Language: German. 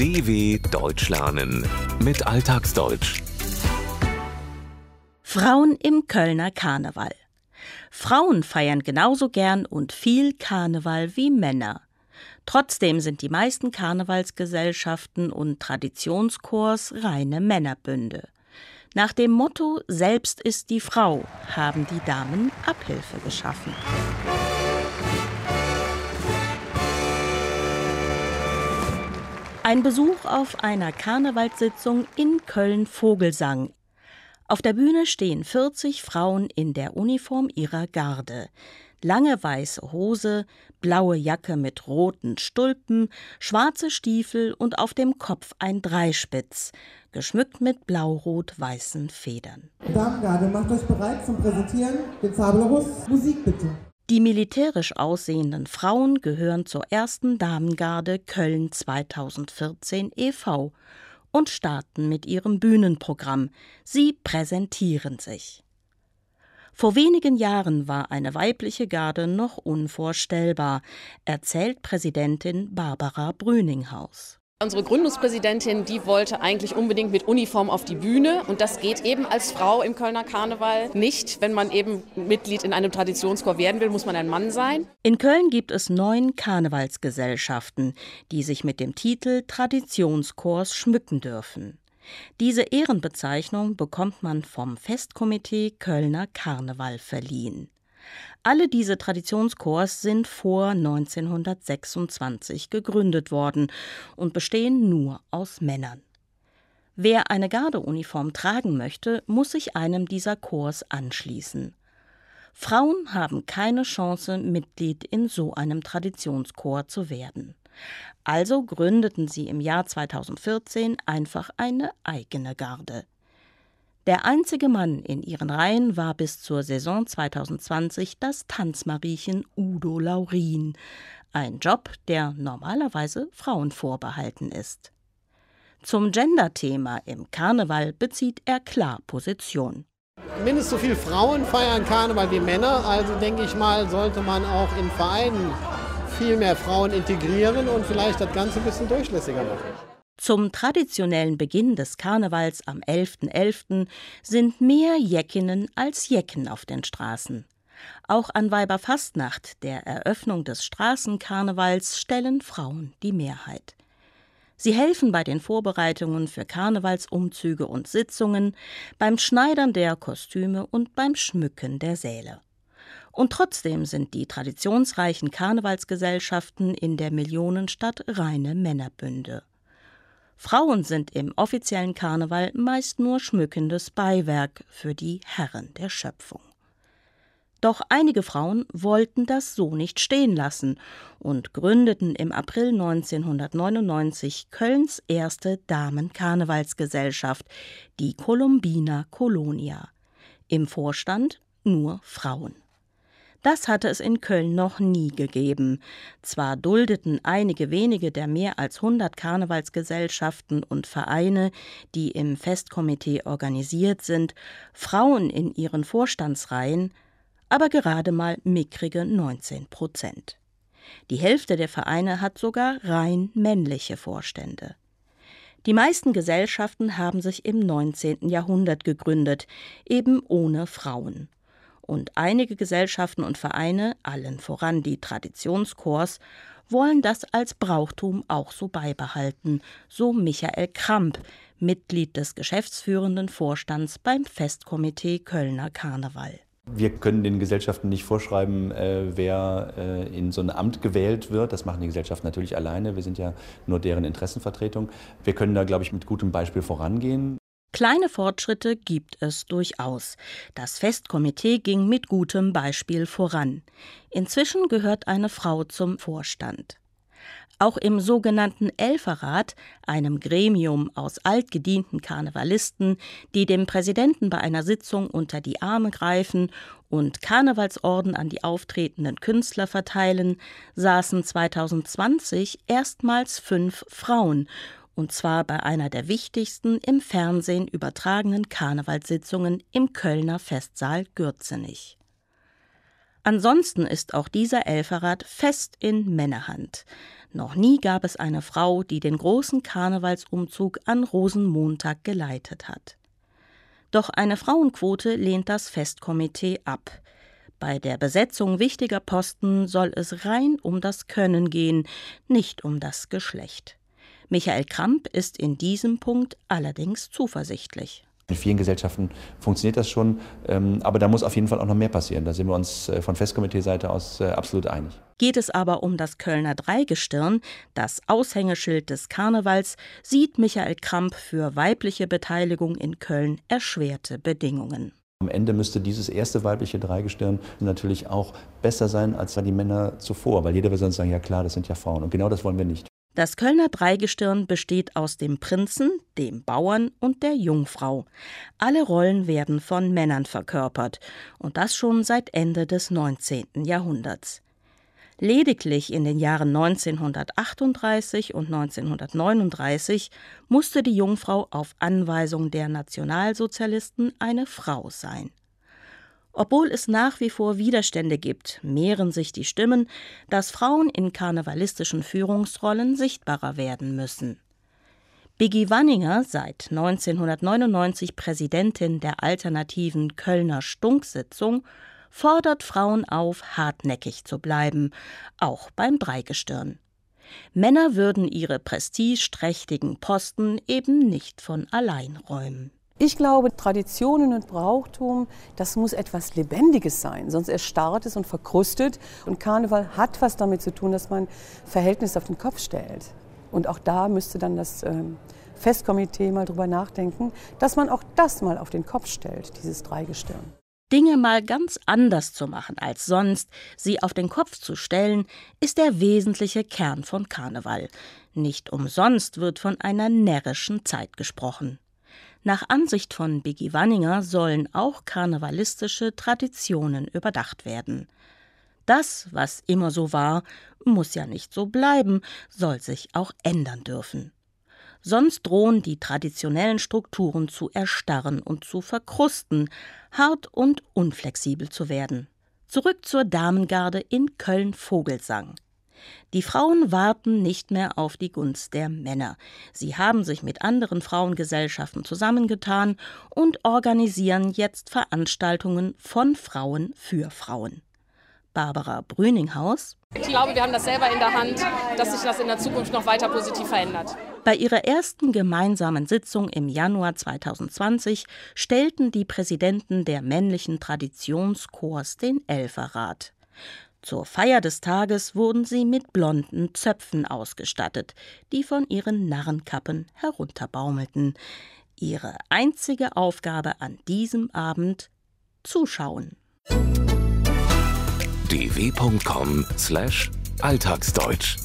DW Deutsch lernen mit Alltagsdeutsch. Frauen im Kölner Karneval. Frauen feiern genauso gern und viel Karneval wie Männer. Trotzdem sind die meisten Karnevalsgesellschaften und Traditionschors reine Männerbünde. Nach dem Motto Selbst ist die Frau haben die Damen Abhilfe geschaffen. Ein Besuch auf einer Karnevalssitzung in Köln-Vogelsang. Auf der Bühne stehen 40 Frauen in der Uniform ihrer Garde. Lange weiße Hose, blaue Jacke mit roten Stulpen, schwarze Stiefel und auf dem Kopf ein Dreispitz, geschmückt mit blau-rot-weißen Federn. Damengarde, macht euch bereit zum Präsentieren. Den Fabelrus. Musik bitte. Die militärisch aussehenden Frauen gehören zur ersten Damengarde Köln 2014 e.V. und starten mit ihrem Bühnenprogramm. Sie präsentieren sich. Vor wenigen Jahren war eine weibliche Garde noch unvorstellbar, erzählt Präsidentin Barbara Brüninghaus. Unsere Gründungspräsidentin, die wollte eigentlich unbedingt mit Uniform auf die Bühne und das geht eben als Frau im Kölner Karneval nicht. Wenn man eben Mitglied in einem Traditionschor werden will, muss man ein Mann sein. In Köln gibt es neun Karnevalsgesellschaften, die sich mit dem Titel Traditionschors schmücken dürfen. Diese Ehrenbezeichnung bekommt man vom Festkomitee Kölner Karneval verliehen. Alle diese Traditionschors sind vor 1926 gegründet worden und bestehen nur aus Männern. Wer eine Gardeuniform tragen möchte, muss sich einem dieser Chors anschließen. Frauen haben keine Chance, Mitglied in so einem Traditionschor zu werden. Also gründeten sie im Jahr 2014 einfach eine eigene Garde. Der einzige Mann in ihren Reihen war bis zur Saison 2020 das Tanzmariechen Udo Laurin, ein Job, der normalerweise Frauen vorbehalten ist. Zum Gender-Thema im Karneval bezieht er klar Position. Mindestens so viele Frauen feiern Karneval wie Männer, also denke ich mal, sollte man auch in Vereinen viel mehr Frauen integrieren und vielleicht das Ganze ein bisschen durchlässiger machen. Zum traditionellen Beginn des Karnevals am 11.11. .11. sind mehr Jeckinnen als Jecken auf den Straßen. Auch an Weiberfastnacht, der Eröffnung des Straßenkarnevals, stellen Frauen die Mehrheit. Sie helfen bei den Vorbereitungen für Karnevalsumzüge und Sitzungen, beim Schneidern der Kostüme und beim Schmücken der Säle. Und trotzdem sind die traditionsreichen Karnevalsgesellschaften in der Millionenstadt reine Männerbünde. Frauen sind im offiziellen Karneval meist nur schmückendes Beiwerk für die Herren der Schöpfung. Doch einige Frauen wollten das so nicht stehen lassen und gründeten im April 1999 Kölns erste Damenkarnevalsgesellschaft, die Columbina Colonia. Im Vorstand nur Frauen. Das hatte es in Köln noch nie gegeben. Zwar duldeten einige wenige der mehr als 100 Karnevalsgesellschaften und Vereine, die im Festkomitee organisiert sind, Frauen in ihren Vorstandsreihen, aber gerade mal mickrige 19 Prozent. Die Hälfte der Vereine hat sogar rein männliche Vorstände. Die meisten Gesellschaften haben sich im 19. Jahrhundert gegründet, eben ohne Frauen und einige Gesellschaften und Vereine, allen voran die Traditionschors, wollen das als Brauchtum auch so beibehalten, so Michael Kramp, Mitglied des geschäftsführenden Vorstands beim Festkomitee Kölner Karneval. Wir können den Gesellschaften nicht vorschreiben, äh, wer äh, in so ein Amt gewählt wird. Das machen die Gesellschaften natürlich alleine. Wir sind ja nur deren Interessenvertretung. Wir können da, glaube ich, mit gutem Beispiel vorangehen. Kleine Fortschritte gibt es durchaus. Das Festkomitee ging mit gutem Beispiel voran. Inzwischen gehört eine Frau zum Vorstand. Auch im sogenannten Elferrat, einem Gremium aus altgedienten Karnevalisten, die dem Präsidenten bei einer Sitzung unter die Arme greifen und Karnevalsorden an die auftretenden Künstler verteilen, saßen 2020 erstmals fünf Frauen und zwar bei einer der wichtigsten im Fernsehen übertragenen Karnevalssitzungen im Kölner Festsaal Gürzenich. Ansonsten ist auch dieser Elferrat fest in Männerhand. Noch nie gab es eine Frau, die den großen Karnevalsumzug an Rosenmontag geleitet hat. Doch eine Frauenquote lehnt das Festkomitee ab. Bei der Besetzung wichtiger Posten soll es rein um das Können gehen, nicht um das Geschlecht. Michael Kramp ist in diesem Punkt allerdings zuversichtlich. In vielen Gesellschaften funktioniert das schon, ähm, aber da muss auf jeden Fall auch noch mehr passieren. Da sind wir uns äh, von Festkomitee-Seite aus äh, absolut einig. Geht es aber um das Kölner Dreigestirn, das Aushängeschild des Karnevals, sieht Michael Kramp für weibliche Beteiligung in Köln erschwerte Bedingungen. Am Ende müsste dieses erste weibliche Dreigestirn natürlich auch besser sein als die Männer zuvor, weil jeder wird sonst sagen, ja klar, das sind ja Frauen. Und genau das wollen wir nicht. Das Kölner Dreigestirn besteht aus dem Prinzen, dem Bauern und der Jungfrau. Alle Rollen werden von Männern verkörpert, und das schon seit Ende des 19. Jahrhunderts. Lediglich in den Jahren 1938 und 1939 musste die Jungfrau auf Anweisung der Nationalsozialisten eine Frau sein. Obwohl es nach wie vor Widerstände gibt, mehren sich die Stimmen, dass Frauen in karnevalistischen Führungsrollen sichtbarer werden müssen. Biggie Wanninger, seit 1999 Präsidentin der alternativen Kölner Stunksitzung, fordert Frauen auf, hartnäckig zu bleiben, auch beim Dreigestirn. Männer würden ihre prestigeträchtigen Posten eben nicht von allein räumen. Ich glaube, Traditionen und Brauchtum, das muss etwas Lebendiges sein, sonst erstarrt es und verkrustet. Und Karneval hat was damit zu tun, dass man Verhältnisse auf den Kopf stellt. Und auch da müsste dann das ähm, Festkomitee mal drüber nachdenken, dass man auch das mal auf den Kopf stellt, dieses Dreigestirn. Dinge mal ganz anders zu machen als sonst, sie auf den Kopf zu stellen, ist der wesentliche Kern von Karneval. Nicht umsonst wird von einer närrischen Zeit gesprochen. Nach Ansicht von Biggie Wanninger sollen auch karnevalistische Traditionen überdacht werden. Das, was immer so war, muss ja nicht so bleiben, soll sich auch ändern dürfen. Sonst drohen die traditionellen Strukturen zu erstarren und zu verkrusten, hart und unflexibel zu werden. Zurück zur Damengarde in Köln-Vogelsang. Die Frauen warten nicht mehr auf die Gunst der Männer. Sie haben sich mit anderen Frauengesellschaften zusammengetan und organisieren jetzt Veranstaltungen von Frauen für Frauen. Barbara Brüninghaus. Ich glaube, wir haben das selber in der Hand, dass sich das in der Zukunft noch weiter positiv verändert. Bei ihrer ersten gemeinsamen Sitzung im Januar 2020 stellten die Präsidenten der männlichen Traditionschors den Elferrat. Zur Feier des Tages wurden sie mit blonden Zöpfen ausgestattet, die von ihren Narrenkappen herunterbaumelten. Ihre einzige Aufgabe an diesem Abend zuschauen. dw.com/alltagsdeutsch